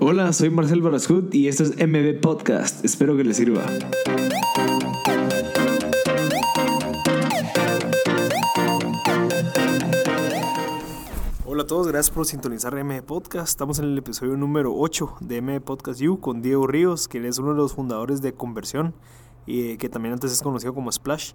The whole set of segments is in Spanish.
Hola, soy Marcel Barascut y esto es MB Podcast. Espero que les sirva. Hola a todos, gracias por sintonizar MB Podcast. Estamos en el episodio número 8 de MB Podcast You con Diego Ríos, quien es uno de los fundadores de Conversión y que también antes es conocido como Splash.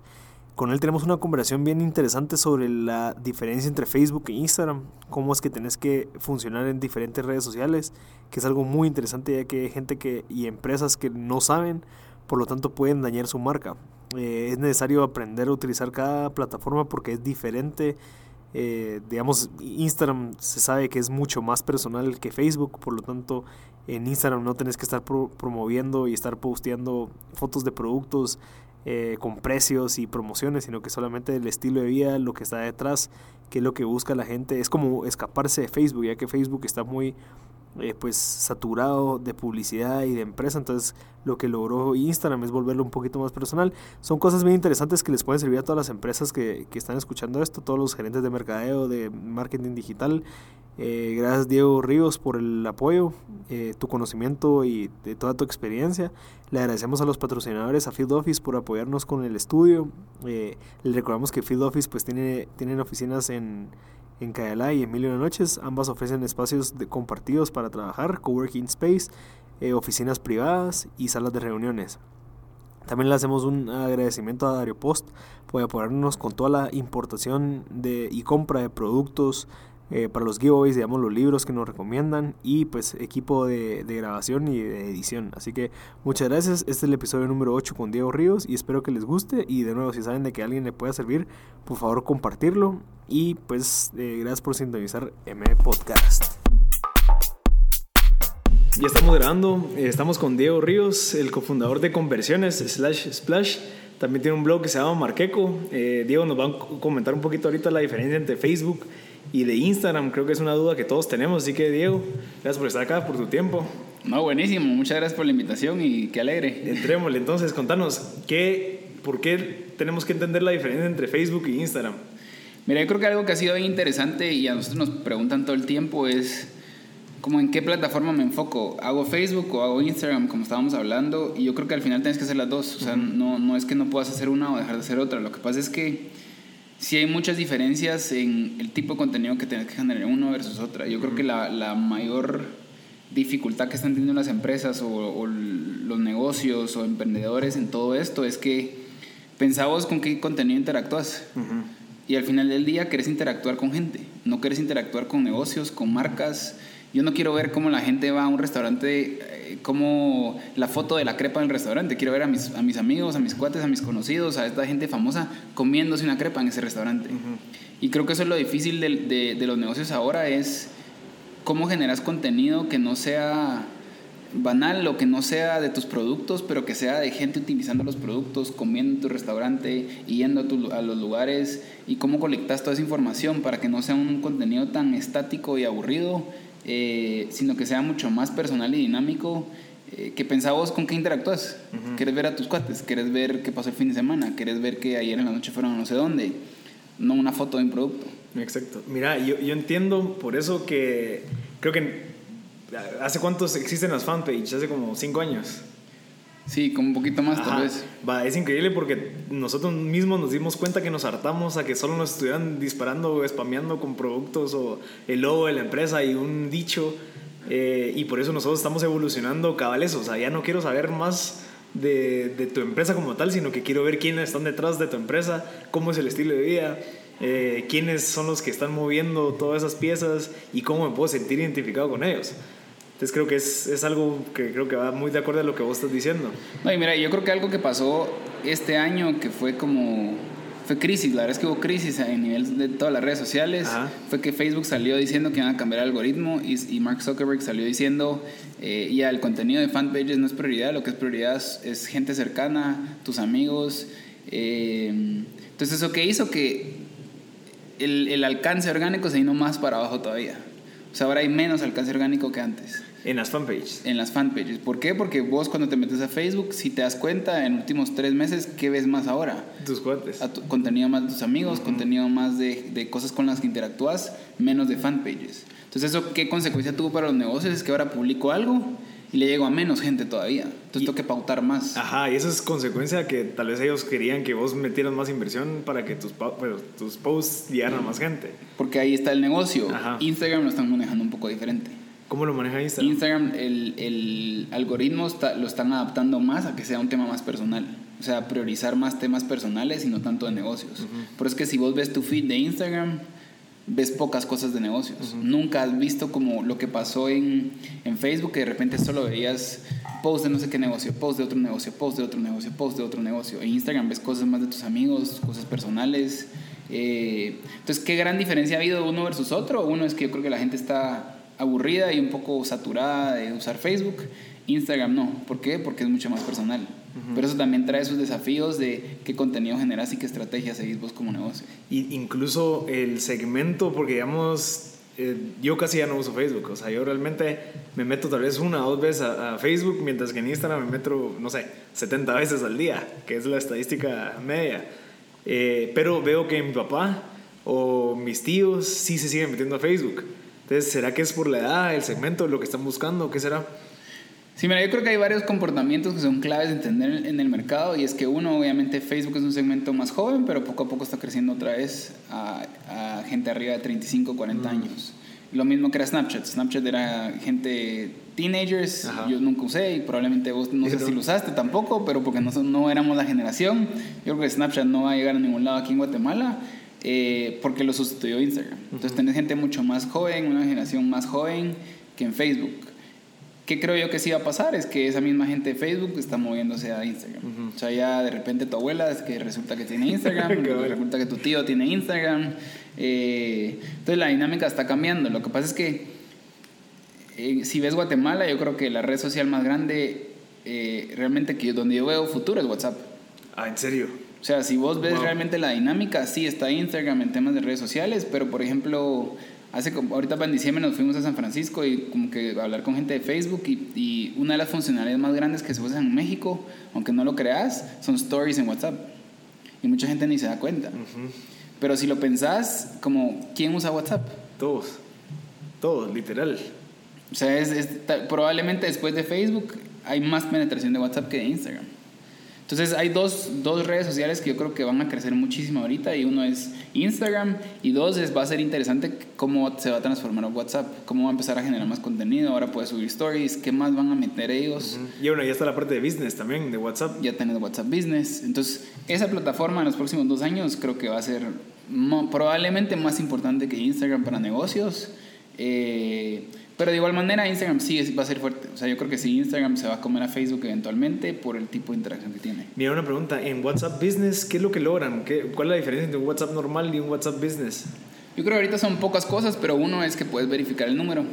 Con él tenemos una conversación bien interesante sobre la diferencia entre Facebook e Instagram, cómo es que tenés que funcionar en diferentes redes sociales, que es algo muy interesante ya que hay gente que, y empresas que no saben, por lo tanto pueden dañar su marca. Eh, es necesario aprender a utilizar cada plataforma porque es diferente. Eh, digamos, Instagram se sabe que es mucho más personal que Facebook, por lo tanto en Instagram no tenés que estar promoviendo y estar posteando fotos de productos eh, con precios y promociones, sino que solamente el estilo de vida, lo que está detrás, que es lo que busca la gente, es como escaparse de Facebook, ya que Facebook está muy eh, pues saturado de publicidad y de empresa, entonces lo que logró Instagram es volverlo un poquito más personal. Son cosas bien interesantes que les pueden servir a todas las empresas que, que están escuchando esto, todos los gerentes de mercadeo, de marketing digital eh, gracias Diego Ríos por el apoyo, eh, tu conocimiento y de toda tu experiencia. Le agradecemos a los patrocinadores, a Field Office por apoyarnos con el estudio. Eh, le recordamos que Field Office pues tiene, tienen oficinas en, en Cayalá y Emilio de Noches. Ambas ofrecen espacios de, compartidos para trabajar, coworking space, oficinas privadas y salas de reuniones. También le hacemos un agradecimiento a Dario Post por apoyarnos con toda la importación de, y compra de productos eh, para los giveaways, digamos, los libros que nos recomiendan y pues equipo de, grabación y de edición. Así que muchas gracias. Este es el episodio número 8 con Diego Ríos y espero que les guste. Y de nuevo, si saben de que alguien le pueda servir, por favor compartirlo. Y pues eh, gracias por sintonizar M Podcast. Ya estamos grabando, eh, estamos con Diego Ríos, el cofundador de Conversiones slash Splash. También tiene un blog que se llama Marqueco. Diego nos va a comentar un poquito ahorita la diferencia entre Facebook y de Instagram. Creo que es una duda que todos tenemos. Así que, Diego, gracias por estar acá, por tu tiempo. No, buenísimo. Muchas gracias por la invitación y qué alegre. Entrémosle. Entonces, contanos, ¿qué, ¿por qué tenemos que entender la diferencia entre Facebook y Instagram? Mira, yo creo que algo que ha sido bien interesante y a nosotros nos preguntan todo el tiempo es como en qué plataforma me enfoco. ¿Hago Facebook o hago Instagram, como estábamos hablando? Y yo creo que al final tienes que hacer las dos. O sea, no, no es que no puedas hacer una o dejar de hacer otra. Lo que pasa es que sí hay muchas diferencias en el tipo de contenido que tienes que generar uno versus otra. Yo creo que la, la, mayor dificultad que están teniendo las empresas o, los negocios o emprendedores en todo esto es que pensamos con qué contenido interactúas. Y al final del día querés interactuar con gente, no querés interactuar con negocios, con marcas. Yo no quiero ver cómo la gente va a un restaurante como la foto de la crepa en el restaurante. Quiero ver a mis, a mis amigos, a mis cuates, a mis conocidos, a esta gente famosa comiéndose una crepa en ese restaurante. Y creo que eso es lo difícil de, de, los negocios ahora, es cómo generas contenido que no sea banal o que no sea de tus productos, pero que sea de gente utilizando los productos, comiendo en tu restaurante, yendo a, a, los lugares y cómo colectas toda esa información para que no sea un contenido tan estático y aburrido eh, sino que sea mucho más personal y dinámico. Eh, que pensabas con qué interactúas. Quieres ver a tus cuates, quieres ver qué pasó el fin de semana, quieres ver que ayer en la noche fueron a no sé dónde, no una foto de un producto. Exacto. Mira, yo, yo entiendo por eso que creo que hace cuántos existen las fanpages, hace como cinco años. Sí, como un poquito más tal vez. Va, es increíble porque nosotros mismos nos dimos cuenta que nos hartamos a que solo nos estuvieran disparando o spameando con productos o el logo de la empresa y un dicho. Eh, y por eso nosotros estamos evolucionando cabales. O sea, ya no quiero saber más de, de, tu empresa como tal, sino que quiero ver quiénes están detrás de tu empresa, cómo es el estilo de vida, eh, quiénes son los que están moviendo todas esas piezas y cómo me puedo sentir identificado con ellos. Entonces creo que es, es, algo que creo que va muy de acuerdo a lo que vos estás diciendo. No, y mira, yo creo que algo que pasó este año que fue como fue crisis, la verdad es que hubo crisis a nivel de todas las redes sociales, fue que Facebook salió diciendo que iban a cambiar el algoritmo y, y Mark Zuckerberg salió diciendo eh, ya el contenido de fanpages no es prioridad, lo que es prioridad es, gente cercana, tus amigos. Eh, entonces eso que hizo que el, el alcance orgánico se vino más para abajo todavía. O sea, ahora hay menos alcance orgánico que antes. En las fanpages. En las fanpages. ¿Por qué? Porque vos cuando te metes a Facebook, si te das cuenta, en los últimos tres meses, ¿qué ves más ahora? Tus cuates. Tu, contenido más de tus amigos, contenido más de, de, cosas con las que interactúas, menos de fanpages. Entonces, ¿eso qué consecuencia tuvo para los negocios? Es que ahora publico algo y le llego a menos gente todavía. Entonces, tengo que pautar más. Ajá, y eso es consecuencia que tal vez ellos querían que vos metieras más inversión para que tus, bueno, tus posts llegaran a más gente. Porque ahí está el negocio. Ajá. Instagram lo están manejando un poco diferente. ¿Cómo lo maneja Instagram? Instagram, el, el algoritmo está, lo están adaptando más a que sea un tema más personal. O sea, priorizar más temas personales y no tanto de negocios. Por eso es que si vos ves tu feed de Instagram, ves pocas cosas de negocios. Nunca has visto como lo que pasó en, en, Facebook, que de repente solo veías post de no sé qué negocio, post de otro negocio, post de otro negocio, post de otro negocio. En Instagram ves cosas más de tus amigos, cosas personales. Eh, entonces, ¿qué gran diferencia ha habido uno versus otro? Uno es que yo creo que la gente está aburrida y un poco saturada de usar Facebook. Instagram no. ¿Por qué? Porque es mucho más personal. Pero eso también trae sus desafíos de qué contenido generas y qué estrategia seguís vos como negocio. Y incluso el segmento, porque digamos, eh, yo casi ya no uso Facebook. O sea, yo realmente me meto tal vez una o dos veces a, Facebook, mientras que en Instagram me meto, no sé, 70 veces al día, que es la estadística media. Eh, pero veo que mi papá o mis tíos sí se siguen metiendo a Facebook. Entonces, ¿será que es por la edad, el segmento, lo que están buscando? ¿Qué será? Sí, mira, yo creo que hay varios comportamientos que son claves de entender en el mercado y es que uno, obviamente, Facebook es un segmento más joven, pero poco a poco está creciendo otra vez a, a gente arriba de 35, 40 mm. años. Lo mismo que era Snapchat. Snapchat era gente teenagers, yo nunca usé y probablemente vos no sé si lo usaste tampoco, pero porque no, no éramos la generación. Yo creo que Snapchat no va a llegar a ningún lado aquí en Guatemala. Eh, porque lo sustituyó Instagram. Entonces tenés gente mucho más joven, una generación más joven que en Facebook. ¿Qué creo yo que sí va a pasar? Es que esa misma gente de Facebook está moviéndose a Instagram. O sea, ya de repente tu abuela es que resulta que tiene Instagram, resulta que tu tío tiene Instagram. Eh, entonces la dinámica está cambiando. Lo que pasa es que eh, si ves Guatemala, yo creo que la red social más grande, realmente que donde yo veo futuro es WhatsApp. Ah, ¿en serio? O sea, si vos ves realmente la dinámica, sí está Instagram en temas de redes sociales, pero por ejemplo, hace ahorita en diciembre nos fuimos a San Francisco y como que hablar con gente de Facebook y, una de las funcionalidades más grandes que se usan en México, aunque no lo creas, son stories en WhatsApp. Y mucha gente ni se da cuenta. Pero si lo pensás, como, ¿quién usa WhatsApp? Todos. Todos, literal. O sea, es, probablemente después de Facebook hay más penetración de WhatsApp que de Instagram. Entonces hay dos, dos, redes sociales que yo creo que van a crecer muchísimo ahorita y uno es Instagram y dos es, va a ser interesante cómo se va a transformar WhatsApp, cómo va a empezar a generar más contenido, ahora puedes subir stories, qué más van a meter ellos. Y bueno, ya está la parte de business también, de WhatsApp. Ya tenés WhatsApp Business. Entonces esa plataforma en los próximos dos años creo que va a ser probablemente más importante que Instagram para negocios. Eh, pero de igual manera Instagram sí va a ser fuerte. O sea, yo creo que sí Instagram se va a comer a Facebook eventualmente por el tipo de interacción que tiene. Mira, una pregunta. En WhatsApp Business, ¿qué es lo que logran? ¿Qué, ¿Cuál es la diferencia entre un WhatsApp normal y un WhatsApp Business? Yo creo que ahorita son pocas cosas, pero uno es que puedes verificar el número.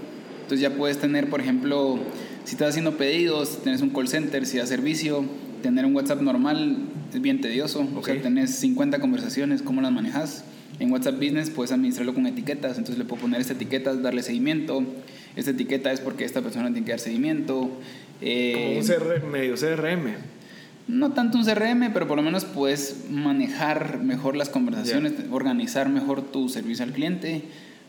Entonces ya puedes tener, por ejemplo, si estás haciendo pedidos, tienes un call center, si das servicio, tener un WhatsApp normal es bien tedioso. O sea, tenés 50 conversaciones, ¿cómo las manejas? En WhatsApp Business puedes administrarlo con etiquetas, entonces le puedo poner estas etiquetas, darle seguimiento esta etiqueta es porque esta persona tiene que dar seguimiento. Eh, Como un CRM, medio CRM. No tanto un CRM, pero por lo menos puedes manejar mejor las conversaciones, organizar mejor tu servicio al cliente.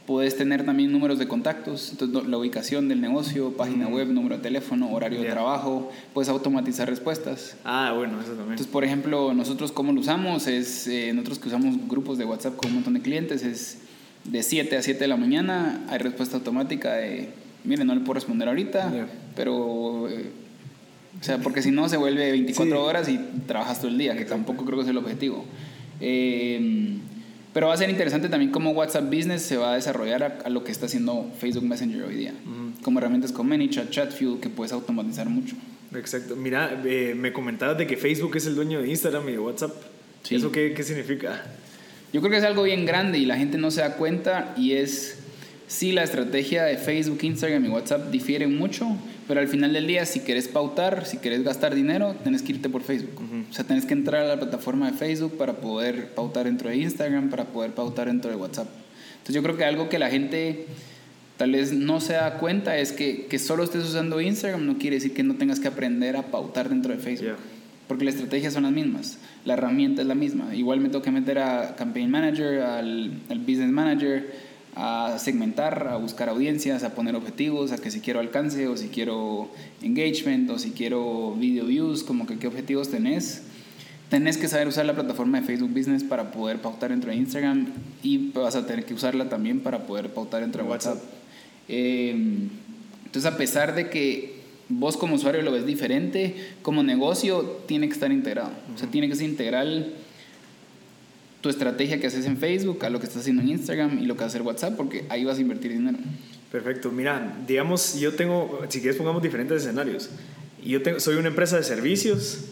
Puedes tener también números de contactos, entonces la ubicación del negocio, página mm. web, número de teléfono, horario de trabajo, puedes automatizar respuestas. Ah, bueno, eso también. Entonces, por ejemplo, nosotros cómo lo usamos es, eh, nosotros que usamos grupos de WhatsApp con un montón de clientes, es de 7 a 7 de la mañana hay respuesta automática de, mire, no le puedo responder ahorita, pero... Eh, o sea, porque si no se vuelve 24 horas y trabajas todo el día, que tampoco creo que es el objetivo. Em, pero va a ser interesante también cómo WhatsApp Business se va a desarrollar a, lo que está haciendo Facebook Messenger hoy día. Como herramientas como ManyChat, ChatFuel, que puedes automatizar mucho. Exacto. Mira, eh, me comentabas de que Facebook es el dueño de Instagram y de WhatsApp. ¿Eso qué, qué significa? Yo creo que es algo bien grande y la gente no se da cuenta y es, sí, la estrategia de Facebook, Instagram y WhatsApp difieren mucho, pero al final del día, si quieres pautar, si quieres gastar dinero, tienes que irte por Facebook. O sea, tienes que entrar a la plataforma de Facebook para poder pautar dentro de Instagram, para poder pautar dentro de WhatsApp. Entonces yo creo que algo que la gente tal vez no se da cuenta es que, que solo estés usando Instagram no quiere decir que no tengas que aprender a pautar dentro de Facebook. Porque las estrategias son las mismas, la herramienta es la misma. Igual me tengo que meter a Campaign Manager, al, al Business Manager, a segmentar, a buscar audiencias, a poner objetivos, a que si quiero alcance o si quiero engagement o si quiero video views, como que qué objetivos tenés. Tenés que saber usar la plataforma de Facebook Business para poder pautar dentro de Instagram y vas a tener que usarla también para poder pautar dentro de WhatsApp. Eh, entonces, a pesar de que vos como usuario lo ves diferente, como negocio tiene que estar integrado. O sea, tiene que ser integral tu estrategia que haces en Facebook a lo que estás haciendo en Instagram y lo que hacer WhatsApp, porque ahí vas a invertir dinero. Perfecto. Mira, digamos, yo tengo, si quieres pongamos diferentes escenarios. Yo tengo, soy una empresa de servicios,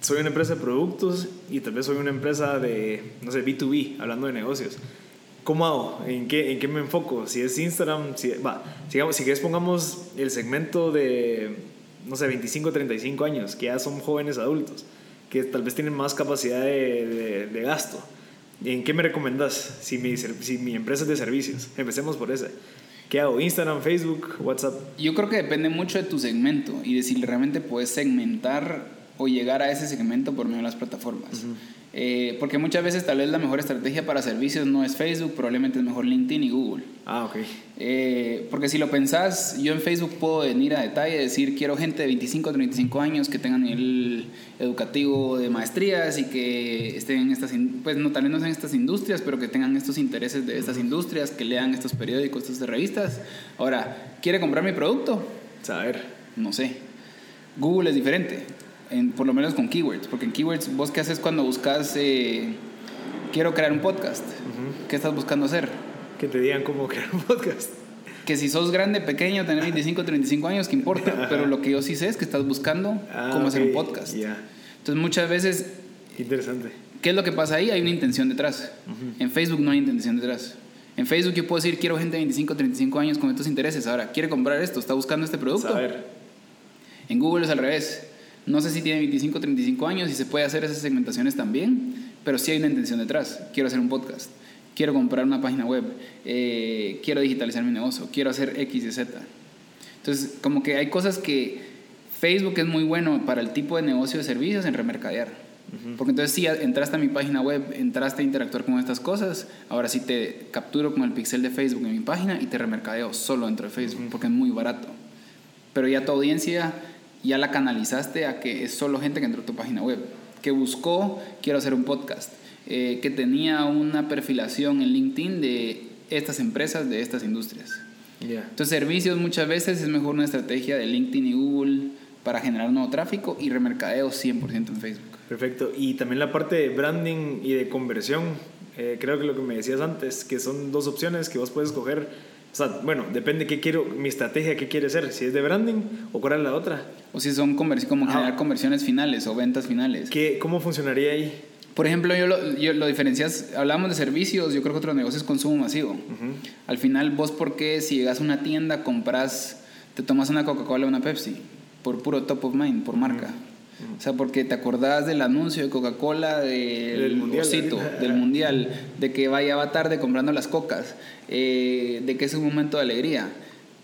soy una empresa de productos y tal vez soy una empresa de, no sé, B2B, hablando de negocios. ¿Cómo hago? ¿En qué, en qué me enfoco? Si es Instagram, si, va, sigamos, si quieres pongamos el segmento de, no sé, 25, 35 años, que ya son jóvenes adultos, que tal vez tienen más capacidad de, de, de gasto. ¿En qué me recomendás si mi, si mi empresa es de servicios? Empecemos por esa. ¿Qué hago? ¿Instagram, Facebook, WhatsApp? Yo creo que depende mucho de tu segmento y de si realmente puedes segmentar o llegar a ese segmento por medio de las plataformas. Eh, porque muchas veces tal vez la mejor estrategia para servicios no es Facebook, probablemente es mejor LinkedIn y Google. Ah, ok. Eh, porque si lo pensás, yo en Facebook puedo venir a detalle y decir, quiero gente de 25 a 35 años que tengan nivel educativo de maestrías y que estén en estas, pues no, tal vez no sean estas industrias, pero que tengan estos intereses de estas industrias, que lean estos periódicos, estas revistas. Ahora, ¿quiere comprar mi producto? Saber. No sé. Google es diferente, en- por lo menos con keywords, porque en keywords vos qué haces cuando buscas, eh, quiero crear un podcast, ¿qué estás buscando hacer? Que te digan cómo crear un podcast. Que si sos grande, pequeño, tener 25, 35 años, ¿qué importa? Pero lo que yo sí sé es que estás buscando Ah, cómo hacer un podcast. Ya. Entonces muchas veces, interesante. ¿qué es lo que pasa ahí? Hay una intención detrás. En Facebook no hay intención detrás. En Facebook yo puedo decir, quiero gente de 25, 35 años con estos intereses. Ahora, ¿quiere comprar esto? ¿Está buscando este producto? Saber. En Google es al revés. No sé si tiene 25 o 35 años y se puede hacer esas segmentaciones también, pero sí hay una intención detrás. Quiero hacer un podcast, quiero comprar una página web, eh, quiero digitalizar mi negocio, quiero hacer X y Z. Entonces, como que hay cosas que Facebook es muy bueno para el tipo de negocio de servicios en remercadear. Porque entonces si entraste a mi página web, entraste a interactuar con estas cosas, ahora sí te capturo con el pixel de Facebook en mi página y te remercadeo solo dentro de Facebook, porque es muy barato. Pero ya tu audiencia ya la canalizaste a que es solo gente que entró a tu página web, que buscó, quiero hacer un podcast, eh, que tenía una perfilación en LinkedIn de estas empresas, de estas industrias. Ya. Entonces, servicios muchas veces es mejor una estrategia de LinkedIn y Google para generar nuevo tráfico y remercadeo 100% en Facebook. Perfecto. Y también la parte de branding y de conversión. eh, creo que lo que me decías antes, que son dos opciones que vos puedes escoger. O sea, bueno, depende qué quiero, mi estrategia, qué quiere ser. Si es de branding o cuál es la otra. O si son como Ah. generar conversiones finales o ventas finales. ¿Qué, ¿Cómo funcionaría ahí? Por ejemplo, yo lo, yo lo diferencias, hablamos de servicios, yo creo que otro negocio es consumo masivo. Al final, vos, ¿por qué si llegas a una tienda, compras, te tomas una Coca-Cola o una Pepsi? Por puro top of mind, por marca. O sea, porque te acordás del anuncio de Coca-Cola, del mundial. osito, del mundial, de que vaya va tarde comprando las cocas, eh, de que es un momento de alegría.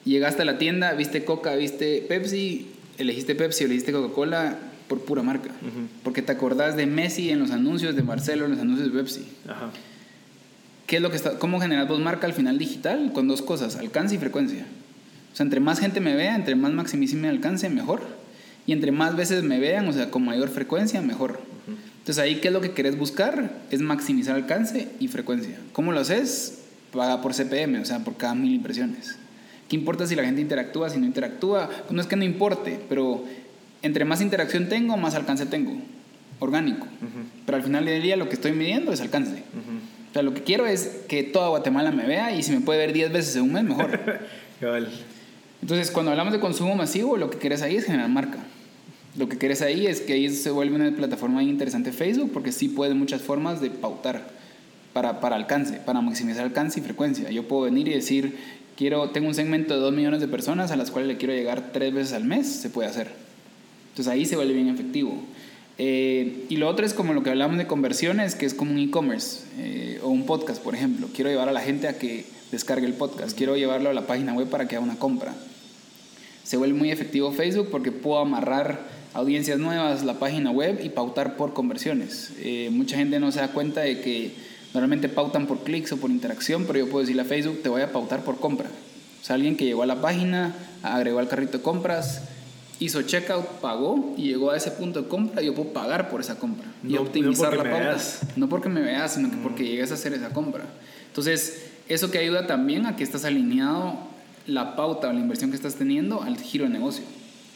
Llegaste a la tienda, viste Coca, viste Pepsi, elegiste Pepsi, elegiste Coca-Cola por pura marca. Porque te acordás de Messi en los anuncios, de Marcelo en los anuncios de Pepsi. Ajá. ¿Qué es lo que está, ¿Cómo generas vos marca al final digital? Con dos cosas, alcance y frecuencia. O sea, entre más gente me vea, entre más maximice mi alcance, mejor. Y entre más veces me vean, o sea, con mayor frecuencia, mejor. Entonces ahí, ¿qué es lo que querés buscar? Es maximizar alcance y frecuencia. ¿Cómo lo haces? Paga por CPM, o sea, por cada mil impresiones. ¿Qué importa si la gente interactúa, si no interactúa? No es que no importe, pero entre más interacción tengo, más alcance tengo. Orgánico. Pero al final del día lo que estoy midiendo es alcance. O sea, lo que quiero es que toda Guatemala me vea y si me puede ver 10 veces en un mes, mejor. Entonces, cuando hablamos de consumo masivo, lo que quieres ahí es generar marca. Lo que quieres ahí es que ahí se vuelve una plataforma interesante Facebook porque sí puede muchas formas de pautar para, para alcance, para maximizar alcance y frecuencia. Yo puedo venir y decir, quiero, tengo un segmento de 2 millones de personas a las cuales le quiero llegar tres veces al mes, se puede hacer. Entonces ahí se vuelve bien efectivo. Eh, y lo otro es como lo que hablamos de conversiones, que es como un e-commerce eh, o un podcast, por ejemplo. Quiero llevar a la gente a que descargue el podcast, quiero llevarlo a la página web para que haga una compra. Se vuelve muy efectivo Facebook porque puedo amarrar audiencias nuevas la página web y pautar por conversiones. Eh, mucha gente no se da cuenta de que normalmente pautan por clics o por interacción, pero yo puedo decirle a Facebook, te voy a pautar por compra. O sea, alguien que llegó a la página, agregó al carrito de compras, hizo checkout, pagó y llegó a ese punto de compra, yo puedo pagar por esa compra y optimizar no la pauta. veas. No porque me veas, sino que porque llegues a hacer esa compra. Entonces, eso que ayuda también a que estás alineado la pauta o la inversión que estás teniendo al giro de negocio.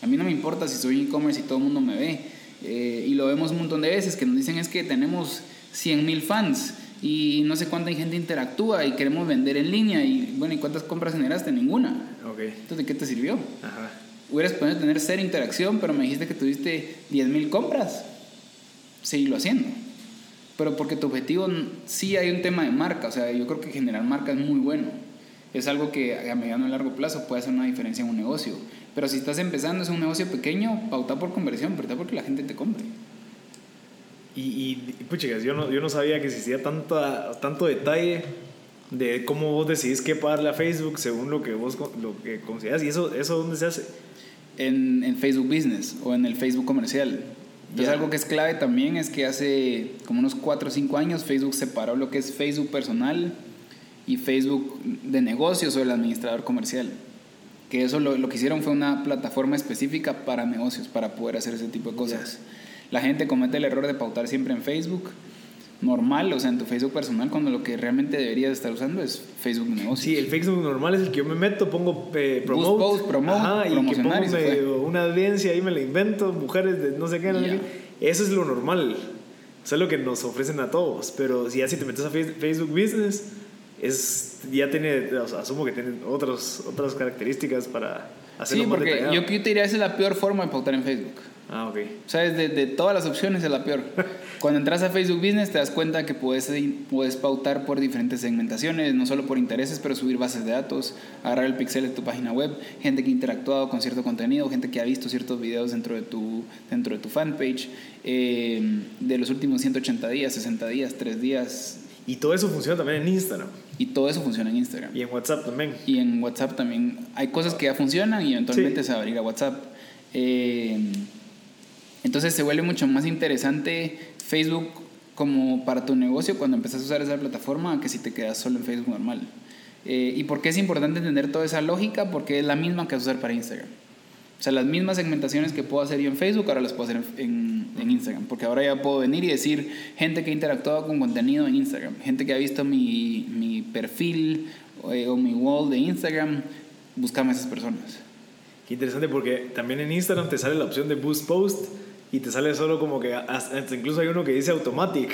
A mí no me importa si soy e-commerce y todo el mundo me ve. Eh, y lo vemos un montón de veces que nos dicen es que tenemos 100 mil fans y no sé cuánta gente interactúa y queremos vender en línea y bueno, ¿y cuántas compras generaste? Ninguna. Ok. Entonces, ¿de qué te sirvió? Ajá. Hubieras podido tener cero interacción, pero me dijiste que tuviste 10.000 compras. Seguirlo haciendo. Pero porque tu objetivo sí hay un tema de marca. O sea, yo creo que generar marca es muy bueno. Es algo que a mediano y largo plazo puede hacer una diferencia en un negocio. Pero si estás empezando, es un negocio pequeño, pauta por conversión, pauta porque la gente te compre. Y, y, puchigas, yo no, yo no sabía que existía tanta, tanto detalle de cómo vos decidís qué pagarle a Facebook según lo que vos lo que consideras. ¿Y eso, eso dónde se hace? en, en Facebook Business o en el Facebook comercial. Y es algo que es clave también, es que hace como unos 4 o 5 años Facebook separó lo que es Facebook personal y Facebook de negocios o el administrador comercial. Que eso lo, lo que hicieron fue una plataforma específica para negocios, para poder hacer ese tipo de cosas. La gente comete el error de pautar siempre en Facebook normal, o sea, en tu Facebook personal, cuando lo que realmente deberías estar usando es Facebook negocios. Sí, el Facebook normal es el que yo me meto, pongo eh, promote, post, promote, ajá, y que pongo y medio una audiencia ahí me la invento, mujeres de no sé qué. Eso es lo normal. Eso es lo que nos ofrecen a todos. Pero si ya si te metes a Face- Facebook Business, es, ya tiene, o sea, asumo que tiene otros, otras características para hacerlo Sí, más porque detallado. yo, yo te diría esa es la peor forma de pautar en Facebook. Ah, ok. O sea, de, de todas las opciones es la peor. Cuando entras a Facebook Business te das cuenta que puedes, puedes pautar por diferentes segmentaciones, no solo por intereses, pero subir bases de datos, agarrar el pixel de tu página web, gente que ha interactuado con cierto contenido, gente que ha visto ciertos videos dentro de tu, dentro de tu fanpage, eh, de los últimos 180 días, 60 días, 3 días, Y todo eso funciona también en Instagram y todo eso funciona en Instagram. y en WhatsApp también. Y en WhatsApp también hay cosas que ya funcionan y eventualmente Sí. se va a abrir a WhatsApp. Eh, entonces se vuelve mucho más interesante Facebook como para tu negocio cuando empezás a usar esa plataforma que si te quedas solo en Facebook normal. Eh, ¿Y por qué es importante entender toda esa lógica? Porque es la misma que usar para Instagram. O sea, las mismas segmentaciones que puedo hacer yo en Facebook, ahora las puedo hacer en, en- en Instagram. Porque ahora ya puedo venir y decir gente que ha interactuado con contenido en Instagram, gente que ha visto mi, mi perfil eh, o mi wall de Instagram, buscame a esas personas. Qué interesante porque también en Instagram te sale la opción de Boost Post y te sale solo como que, hasta incluso hay uno que dice Automatic,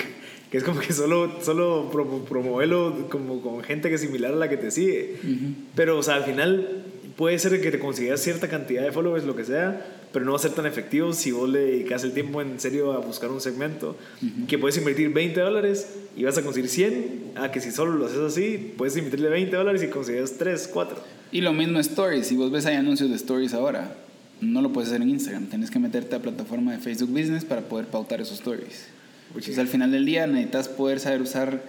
que es como que solo, solo promo- promovelo como con gente que es similar a la que te sigue. Pero, o sea, al final puede ser que te consigas cierta cantidad de followers, lo que sea, pero no va a ser tan efectivo si vos le dedicas el tiempo en serio a buscar un segmento. Que puedes invertir 20 dólares y vas a conseguir 100, a que si solo lo haces así, puedes invertirle 20 dólares y consigues 3, 4. Y lo mismo Stories. Si vos ves hay anuncios de Stories ahora, no lo puedes hacer en Instagram. Tienes que meterte a la plataforma de Facebook Business para poder pautar esos Stories. Entonces, al final del día necesitas poder saber usar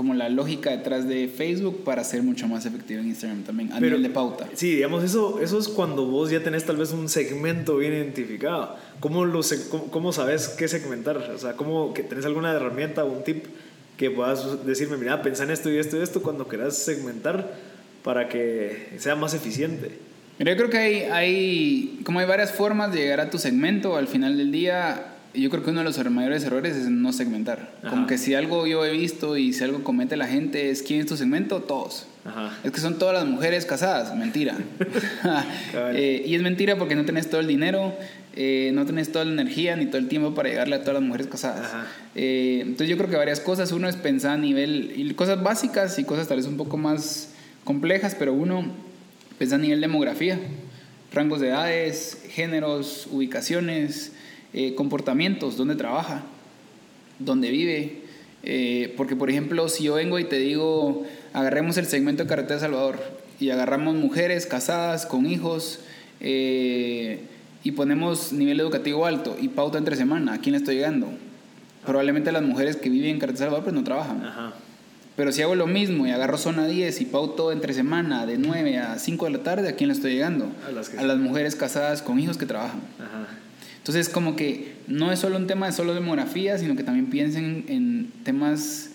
como la lógica detrás de Facebook para ser mucho más efectivo en Instagram también, a Pero- nivel de pauta. Sí, digamos, eso, eso es cuando vos ya tenés tal vez un segmento bien identificado. ¿Cómo, lo cómo, cómo sabes qué segmentar? O sea, ¿cómo que tenés alguna herramienta o un tip que puedas decirme, mira, pensá en esto y esto y esto cuando quieras segmentar para que sea más eficiente? Mira, yo creo que hay, hay, como hay varias formas de llegar a tu segmento, al final del día, yo creo que uno de los mayores errores es no segmentar. Ajá. Como que si algo yo he visto y si algo comete la gente es, ¿quién es tu segmento? Todos. Ajá. Es que son todas las mujeres casadas, mentira. Eh, y es mentira porque no tenés todo el dinero, eh, no tenés toda la energía ni todo el tiempo para llegarle a todas las mujeres casadas. Eh, entonces yo creo que varias cosas. Uno es pensar a nivel, y cosas básicas y cosas tal vez un poco más complejas, pero uno piensa a nivel demografía, rangos de edades, géneros, ubicaciones, eh, comportamientos, dónde trabaja, dónde vive. Eh, porque, por ejemplo, si yo vengo y te digo, agarremos el segmento de Carretera de Salvador y agarramos mujeres casadas con hijos, eh, y ponemos nivel educativo alto y pauta entre semana, ¿a quién le estoy llegando? Probablemente las mujeres que viven en Carretera Salvador pues no trabajan. Ajá. Pero si hago lo mismo y agarro zona 10 y pauto entre semana de 9 a 5 de la tarde, ¿a quién le estoy llegando? A las que- a las mujeres casadas con hijos que trabajan. Ajá. Entonces, como que no es solo un tema de solo demografía, sino que también piensen en temas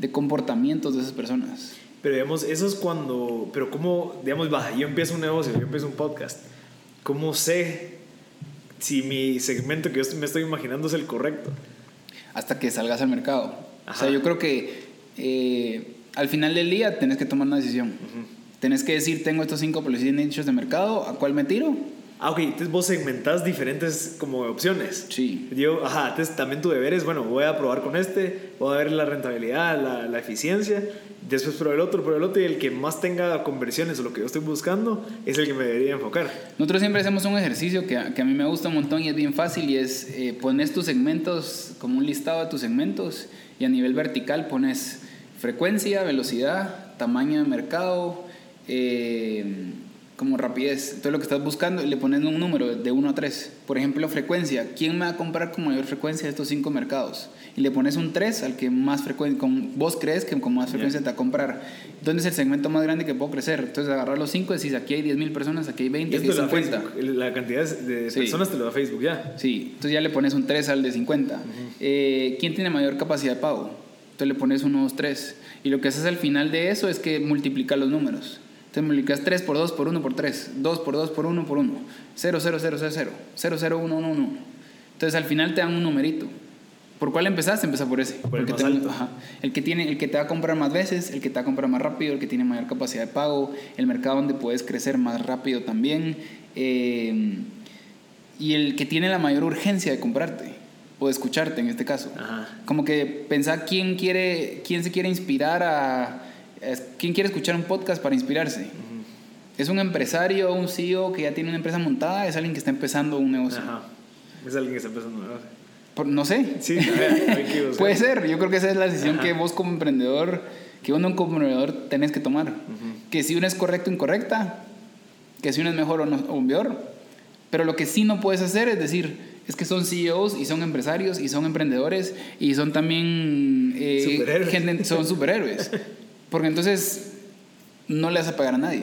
de comportamientos de esas personas. Pero digamos, eso es cuando, pero cómo, digamos, va, yo empiezo un negocio, yo empiezo un podcast, ¿cómo sé si mi segmento que yo me estoy imaginando es el correcto? hasta que salgas al mercado. O sea, Ajá. yo creo que eh, al final del día tenés que tomar una decisión. Tenés que decir, tengo estos cinco policías nichos de mercado, ¿a cuál me tiro? Ah, ok, entonces vos segmentás diferentes como opciones. Sí. Yo, ajá, entonces también tu deber es, bueno, voy a probar con este, voy a ver la rentabilidad, la, la eficiencia, después pruebo el otro, pruebo el otro, y el que más tenga conversiones o lo que yo estoy buscando es el que me debería enfocar. Nosotros siempre hacemos un ejercicio que, a- que a mí me gusta un montón y es bien fácil y es eh, pones tus segmentos como un listado de tus segmentos y a nivel vertical pones frecuencia, velocidad, tamaño de mercado, eh, como rapidez. Entonces lo que estás buscando le pones un número de 1 a 3. Por ejemplo, frecuencia. ¿Quién me va a comprar con mayor frecuencia de estos cinco mercados? Y le pones un 3 al que más frecuencia, con, vos crees que con más frecuencia te va a comprar. ¿Dónde es el segmento más grande que puedo crecer? Entonces agarrar los 5 y decís, aquí hay 10.000 personas, aquí hay 20, Y aquí hay te lo da 50. Facebook, la cantidad de Sí. personas te lo da Facebook ya. Sí, entonces ya le pones un 3 al de 50. Eh, ¿Quién tiene mayor capacidad de pago? Entonces le pones un 2, 3. Y lo que haces al final de eso es que multiplica los números. Entonces multiplicas 3 por 2 por 1 por 3, 2 por 2 por 1 por 1, 0, 0, 0, 0, 0, 0, 0, 1, 1, 1. Entonces al final te dan un numerito. ¿Por cuál empezaste? Empieza por ese. Por el más te- ajá. el, que tiene, el que te va a comprar más veces, el que te va a comprar más rápido, el que tiene mayor capacidad de pago, el mercado donde puedes crecer más rápido también. eh, y el que tiene la mayor urgencia de comprarte o de escucharte en este caso. Ajá. Como que pensar quién quiere, quién se quiere inspirar a, quién quiere escuchar un podcast para inspirarse. Es un empresario, un CEO que ya tiene una empresa montada, es alguien que está empezando un negocio. Ajá. Es alguien que está empezando a Por- no sé. Sí, ver. Puede ser, yo creo que esa es la decisión que vos como emprendedor, que uno como emprendedor tenés que tomar. Que si uno es correcto o incorrecta, que si uno es mejor o, no, o peor. Pero lo que sí no puedes hacer es decir, es que son CEOs y son empresarios y son emprendedores y son también eh, Superhéroes. gente- son superhéroes. Porque entonces no le vas a pagar a nadie.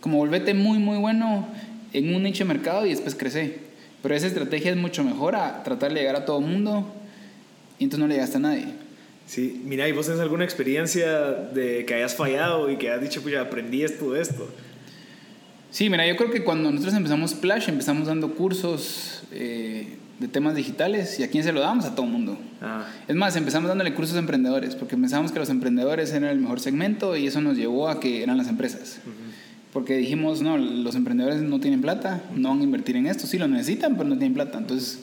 Como volvete muy, muy bueno en un nicho de mercado y después crece. Pero esa estrategia es mucho mejor a tratar de llegar a todo el mundo y entonces no le llegaste a nadie. Sí, mira, ¿y vos tenés alguna experiencia de que hayas fallado y que hayas dicho, pues ya aprendí esto de esto? Sí, mira, yo creo que cuando nosotros empezamos Splash, empezamos dando cursos eh, de temas digitales y a quién se lo damos a todo el mundo. Ah, Es más, empezamos dándole cursos a emprendedores, porque pensamos que los emprendedores eran el mejor segmento y eso nos llevó a que eran las empresas. Porque dijimos, no, los emprendedores no tienen plata, no van a invertir en esto, sí lo necesitan, pero no tienen plata. Entonces,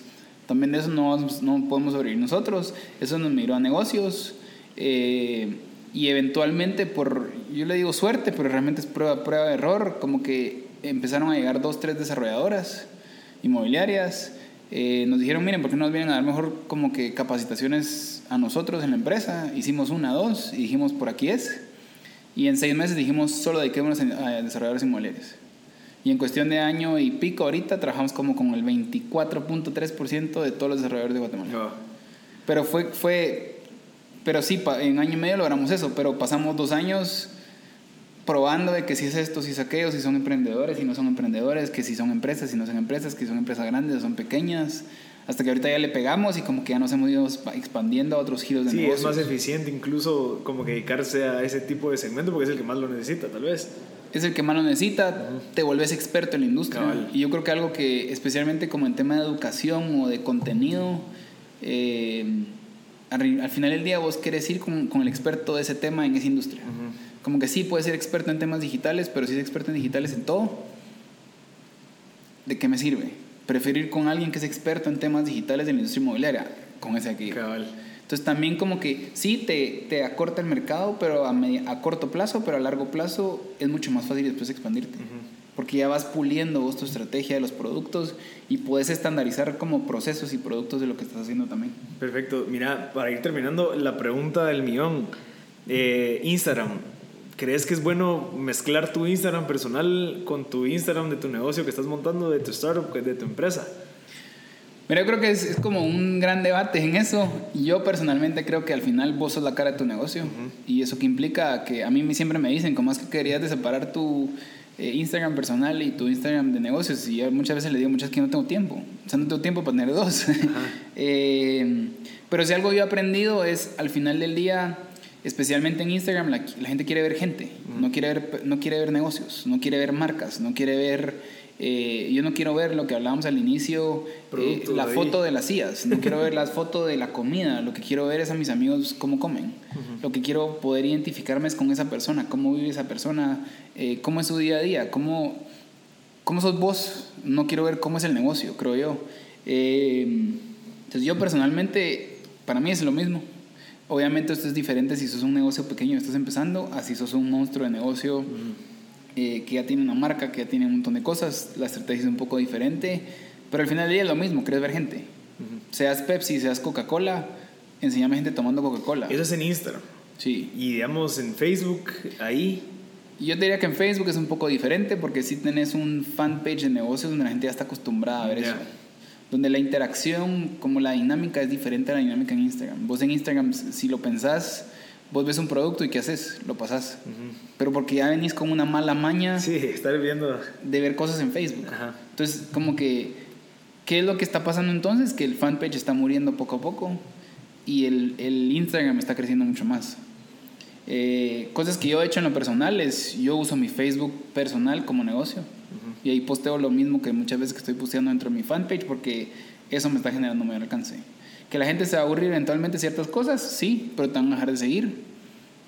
también de eso no, no podemos sobrevivir nosotros. Eso nos migró a negocios eh, y eventualmente por, yo le digo suerte, pero realmente es prueba, prueba de error, como que empezaron a llegar dos, tres desarrolladoras inmobiliarias. Eh, nos dijeron, miren, ¿por qué no nos vienen a dar mejor como que capacitaciones a nosotros en la empresa? Hicimos una, dos y dijimos, por aquí es. Y en seis meses dijimos, solo dediquémonos a desarrolladores inmobiliarios. Y en cuestión de año y pico ahorita trabajamos como con el 24.3% de todos los desarrolladores de Guatemala. no. Pero fue, fue, pero sí, en año y medio logramos eso, pero pasamos dos años probando de que si es esto, si es aquello, si son emprendedores, si no son emprendedores, que si son empresas, si no son empresas, que son empresas grandes o son pequeñas, hasta que ahorita ya le pegamos y como que ya nos hemos ido expa- expandiendo a otros giros de Sí, es negocios. más eficiente incluso como que dedicarse a ese tipo de segmento porque es el que más lo necesita, tal vez. es el que más lo necesita, te vuelves experto en la industria. Cabal. Y yo creo que algo que, especialmente como en tema de educación o de contenido, eh, al, al final del día vos querés ir con, con el experto de ese tema en esa industria. Como que sí, puedes ser experto en temas digitales, pero si es experto en digitales en todo, ¿de qué me sirve? Prefiero ir con alguien que es experto en temas digitales de la industria inmobiliaria, con ese aquí. Cabal. Entonces también como que sí te, te acorta el mercado, pero a, media- a corto plazo, pero a largo plazo es mucho más fácil después expandirte. Porque ya vas puliendo vos tu estrategia de los productos y puedes estandarizar como procesos y productos de lo que estás haciendo también. Perfecto. Mira, para ir terminando, la pregunta del millón. Eh, Instagram. ¿Crees que es bueno mezclar tu Instagram personal con tu Instagram de tu negocio que estás montando, de tu startup, de tu empresa? Mira, yo creo que es, es como un gran debate en eso. Yo personalmente creo que al final vos sos la cara de tu negocio. Y eso que implica que a mí me- siempre me dicen, ¿cómo es que querías de separar tu eh, Instagram personal y tu Instagram de negocios? Y yo muchas veces le digo, muchas que no tengo tiempo. O sea, no tengo tiempo para tener dos. Eh, pero si algo yo he aprendido es, al final del día, especialmente en Instagram, la, la gente quiere ver gente. No, quiere ver, no quiere ver negocios, no quiere ver marcas, no quiere ver... eh, yo no quiero ver lo que hablábamos al inicio, eh, la ahí. foto de las sillas, no quiero ver las fotos de la comida, lo que quiero ver es a mis amigos cómo comen, lo que quiero poder identificarme es con esa persona, cómo vive esa persona, eh, cómo es su día a día, cómo, cómo sos vos, no quiero ver cómo es el negocio, creo yo. Eh, entonces yo personalmente, para mí es lo mismo. Obviamente esto es diferente si sos un negocio pequeño y estás empezando, a si sos un monstruo de negocio eh, que ya tiene una marca, que ya tiene un montón de cosas, la estrategia es un poco diferente, pero al final del día es lo mismo, querés ver gente. Seas Pepsi, seas Coca-Cola, enseñame gente tomando Coca-Cola. Eso es en Instagram. Sí. Y digamos en Facebook, ahí. Yo te diría que en Facebook es un poco diferente porque sí tenés un fanpage de negocios donde la gente ya está acostumbrada a ver eso. Donde la interacción, como la dinámica es diferente a la dinámica en Instagram. Vos en Instagram, si lo pensás, vos ves un producto y ¿qué haces? Lo pasás. Pero porque ya venís con una mala maña Sí, estar viendo. de ver cosas en Facebook. Ajá. Entonces, como que, ¿qué es lo que está pasando entonces? Que el fanpage está muriendo poco a poco y el, el Instagram está creciendo mucho más. Eh, cosas que yo he hecho en lo personal es, yo uso mi Facebook personal como negocio y ahí posteo lo mismo que muchas veces que estoy posteando dentro de mi fanpage porque eso me está generando mayor alcance. Que la gente se va a aburrir eventualmente ciertas cosas, sí, pero te van a dejar de seguir.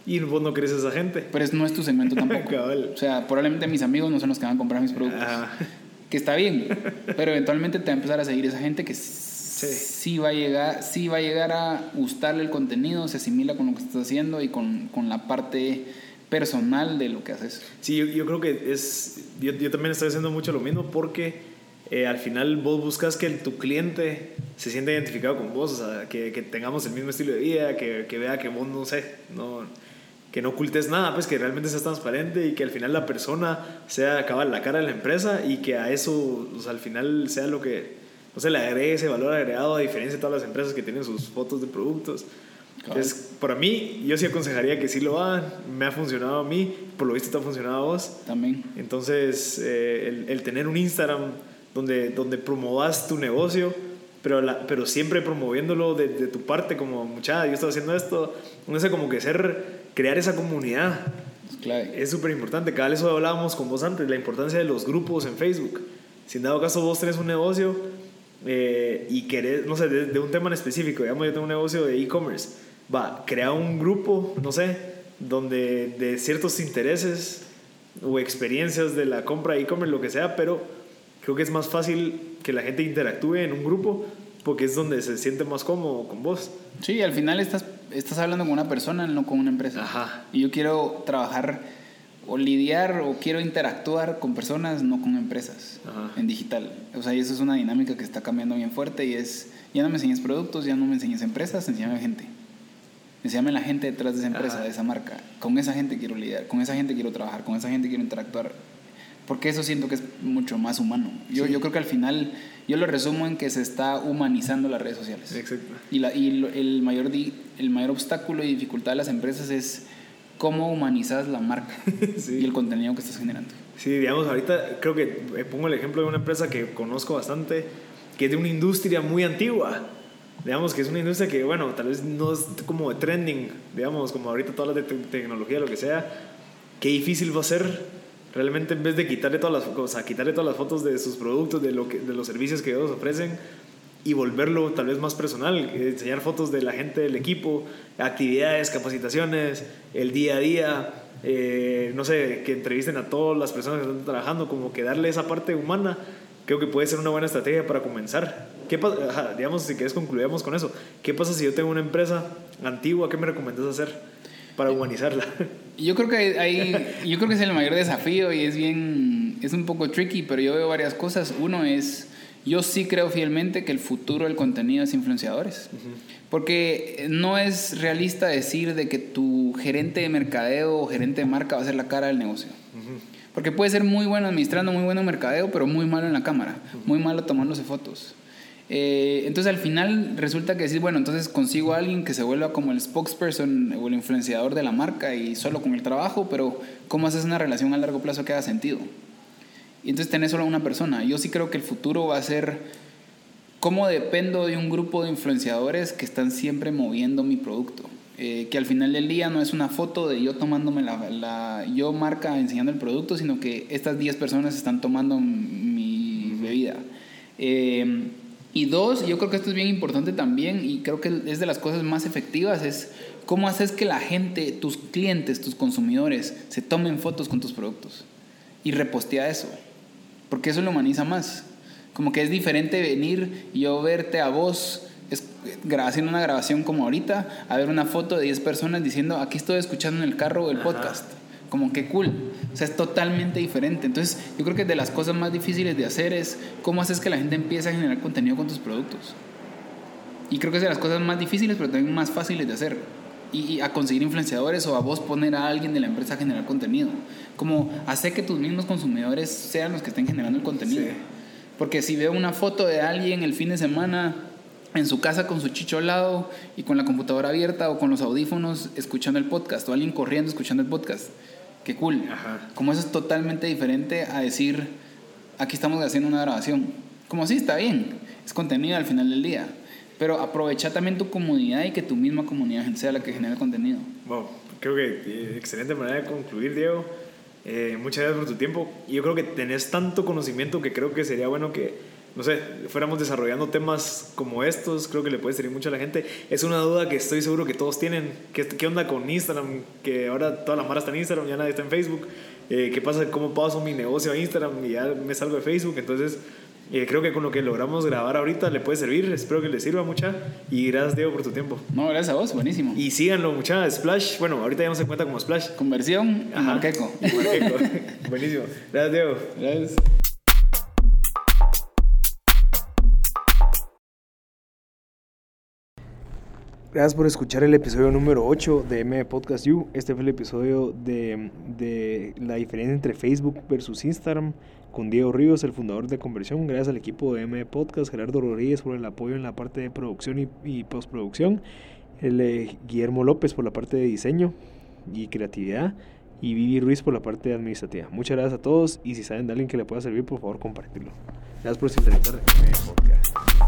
Y vos no crees a esa gente. Pero eso no es tu segmento tampoco. O sea, probablemente mis amigos no son los que van a comprar mis productos. Ajá. Que está bien, pero eventualmente te va a empezar a seguir esa gente que sí, va, a llegar, sí va a llegar a gustarle el contenido, se asimila con lo que estás haciendo y con, con la parte personal de lo que haces. Sí, yo, creo que es. Yo, también estoy haciendo mucho lo mismo porque eh, al final vos buscas que tu cliente se sienta identificado con vos, o sea, que, que tengamos el mismo estilo de vida, que, que vea que vos no sé, no, que no ocultes nada, pues que realmente seas transparente y que al final la persona sea cabal la cara de la empresa y que a eso, al final sea lo que, no sé, le agregue ese valor agregado a diferencia de todas las empresas que tienen sus fotos de productos. Entonces, para mí, yo sí aconsejaría que sí lo hagan. Me ha funcionado a mí, por lo visto te ha funcionado a vos. También. Entonces, eh, el, el tener un Instagram donde, donde promovas tu negocio, pero, la- pero siempre promoviéndolo de, de tu parte, como mucha, yo estoy haciendo esto, no sé, como que ser, crear esa comunidad Es clave. es súper importante. Cada vez eso hablábamos con vos antes, la importancia de los grupos en Facebook. Si en dado caso vos tenés un negocio eh, y querés, no sé, de, de un tema en específico, digamos, yo tengo un negocio de e-commerce, va, crea un grupo, no sé, donde de ciertos intereses o experiencias de la compra de e-commerce, lo que sea, pero creo que es más fácil que la gente interactúe en un grupo porque es donde se siente más cómodo con vos. Sí, al final estás, estás hablando con una persona, no con una empresa. Ajá. Y yo quiero trabajar o lidiar o quiero interactuar con personas, no con empresas Ajá. en digital. O sea, y eso es una dinámica que está cambiando bien fuerte y es, ya no me enseñes productos, ya no me enseñes empresas, enséñame gente. Enséñame la gente detrás de esa empresa, Ajá. de esa marca. Con esa gente quiero lidiar, con esa gente quiero trabajar, con esa gente quiero interactuar. Porque eso siento que es mucho más humano. Yo, yo creo que al final, yo lo resumo en que se está humanizando las redes sociales. Exacto. Y, la, y lo- el, mayor di- el mayor obstáculo y dificultad de las empresas es cómo humanizas la marca Sí. y el contenido que estás generando. Sí, digamos, ahorita creo que eh, pongo el ejemplo de una empresa que conozco bastante, que es de una industria muy antigua. Digamos que es una industria que, bueno, tal vez no es como de trending, digamos, como ahorita todas las de te- tecnología, lo que sea. Qué difícil va a ser realmente en vez de quitarle todas las, o sea, quitarle todas las fotos de sus productos, de, lo que, de los servicios que ellos ofrecen y volverlo tal vez más personal, enseñar fotos de la gente del equipo, actividades, capacitaciones, el día a día, eh, no sé, que entrevisten a todas las personas que están trabajando, como que darle esa parte humana, creo que puede ser una buena estrategia para comenzar. ¿Qué pasa? Digamos, si quieres concluyamos con eso. ¿Qué pasa si yo tengo una empresa antigua? ¿Qué me recomiendas hacer para humanizarla? Yo creo que hay, yo creo que es el mayor desafío y es bien, es un poco tricky, pero yo veo varias cosas. Uno es, Yo sí creo fielmente que el futuro del contenido es influenciadores. Porque no es realista decir de que tu gerente de mercadeo o gerente de marca va a ser la cara del negocio. Porque puede ser muy bueno administrando, muy bueno en mercadeo, pero muy malo en la cámara, muy malo tomándose fotos. Eh, entonces al final resulta que decir, bueno, entonces consigo a alguien que se vuelva como el spokesperson o el influenciador de la marca y solo con el trabajo, pero ¿cómo haces una relación a largo plazo que haga sentido? Y entonces tenés solo una persona. Yo sí creo que el futuro va a ser cómo dependo de un grupo de influenciadores que están siempre moviendo mi producto. Eh, que al final del día no es una foto de yo tomándome la, la, yo marca enseñando el producto, sino que estas 10 personas están tomando mi bebida. Eh, y dos, yo creo que esto es bien importante también y creo que es de las cosas más efectivas, es cómo haces que la gente, tus clientes, tus consumidores, se tomen fotos con tus productos y repostea eso porque eso lo humaniza más. Como que es diferente venir y yo verte a vos es, haciendo una grabación como ahorita, a ver una foto de 10 personas diciendo, aquí estoy escuchando en el carro el podcast. Como que cool. O sea, es totalmente diferente. Entonces, yo creo que de las cosas más difíciles de hacer es cómo haces que la gente empiece a generar contenido con tus productos. Y creo que es de las cosas más difíciles, pero también más fáciles de hacer y, a conseguir influenciadores o a vos poner a alguien de la empresa a generar contenido. Como hacer que tus mismos consumidores sean los que estén generando el contenido. Porque si veo una foto de alguien el fin de semana en su casa con su chicho al lado y con la computadora abierta o con los audífonos escuchando el podcast o alguien corriendo escuchando el podcast, qué cool. Como eso es totalmente diferente a decir, aquí estamos haciendo una grabación. Como si está bien, es contenido al final del día. Pero aprovecha también tu comunidad y que tu misma comunidad sea la que genere el contenido. Bueno, creo que eh, excelente manera de concluir, Diego. Eh, muchas gracias por tu tiempo. Y yo creo que tenés tanto conocimiento que creo que sería bueno que, no sé, fuéramos desarrollando temas como estos. Creo que le puede servir mucho a la gente. Es una duda que estoy seguro que todos tienen. ¿Qué, qué onda con Instagram? Que ahora toda la mara está en Instagram, ya nadie está en Facebook. Eh, ¿Qué pasa? ¿Cómo paso mi negocio a Instagram y ya me salgo de Facebook? Entonces eh, creo que con lo que logramos grabar ahorita le puede servir. Espero que le sirva mucha. Y gracias, Diego, por tu tiempo. No, gracias a vos, buenísimo. Y síganlo, mucha. Splash, bueno, ahorita ya no se cuenta como Splash. Conversión Marqueco. Marqueco. buenísimo. Gracias, Diego. Gracias. Gracias por escuchar el episodio número 8 de M Podcast You. Este fue el episodio de, de la diferencia entre Facebook versus Instagram con Diego Ríos, el fundador de Conversión. Gracias al equipo de M Podcast, Gerardo Rodríguez por el apoyo en la parte de producción y, postproducción, el, eh, Guillermo López por la parte de diseño y creatividad y Vivi Ruiz por la parte administrativa. Muchas gracias a todos y si saben de alguien que le pueda servir, por favor, compartirlo. Gracias por sintonizar M Podcast.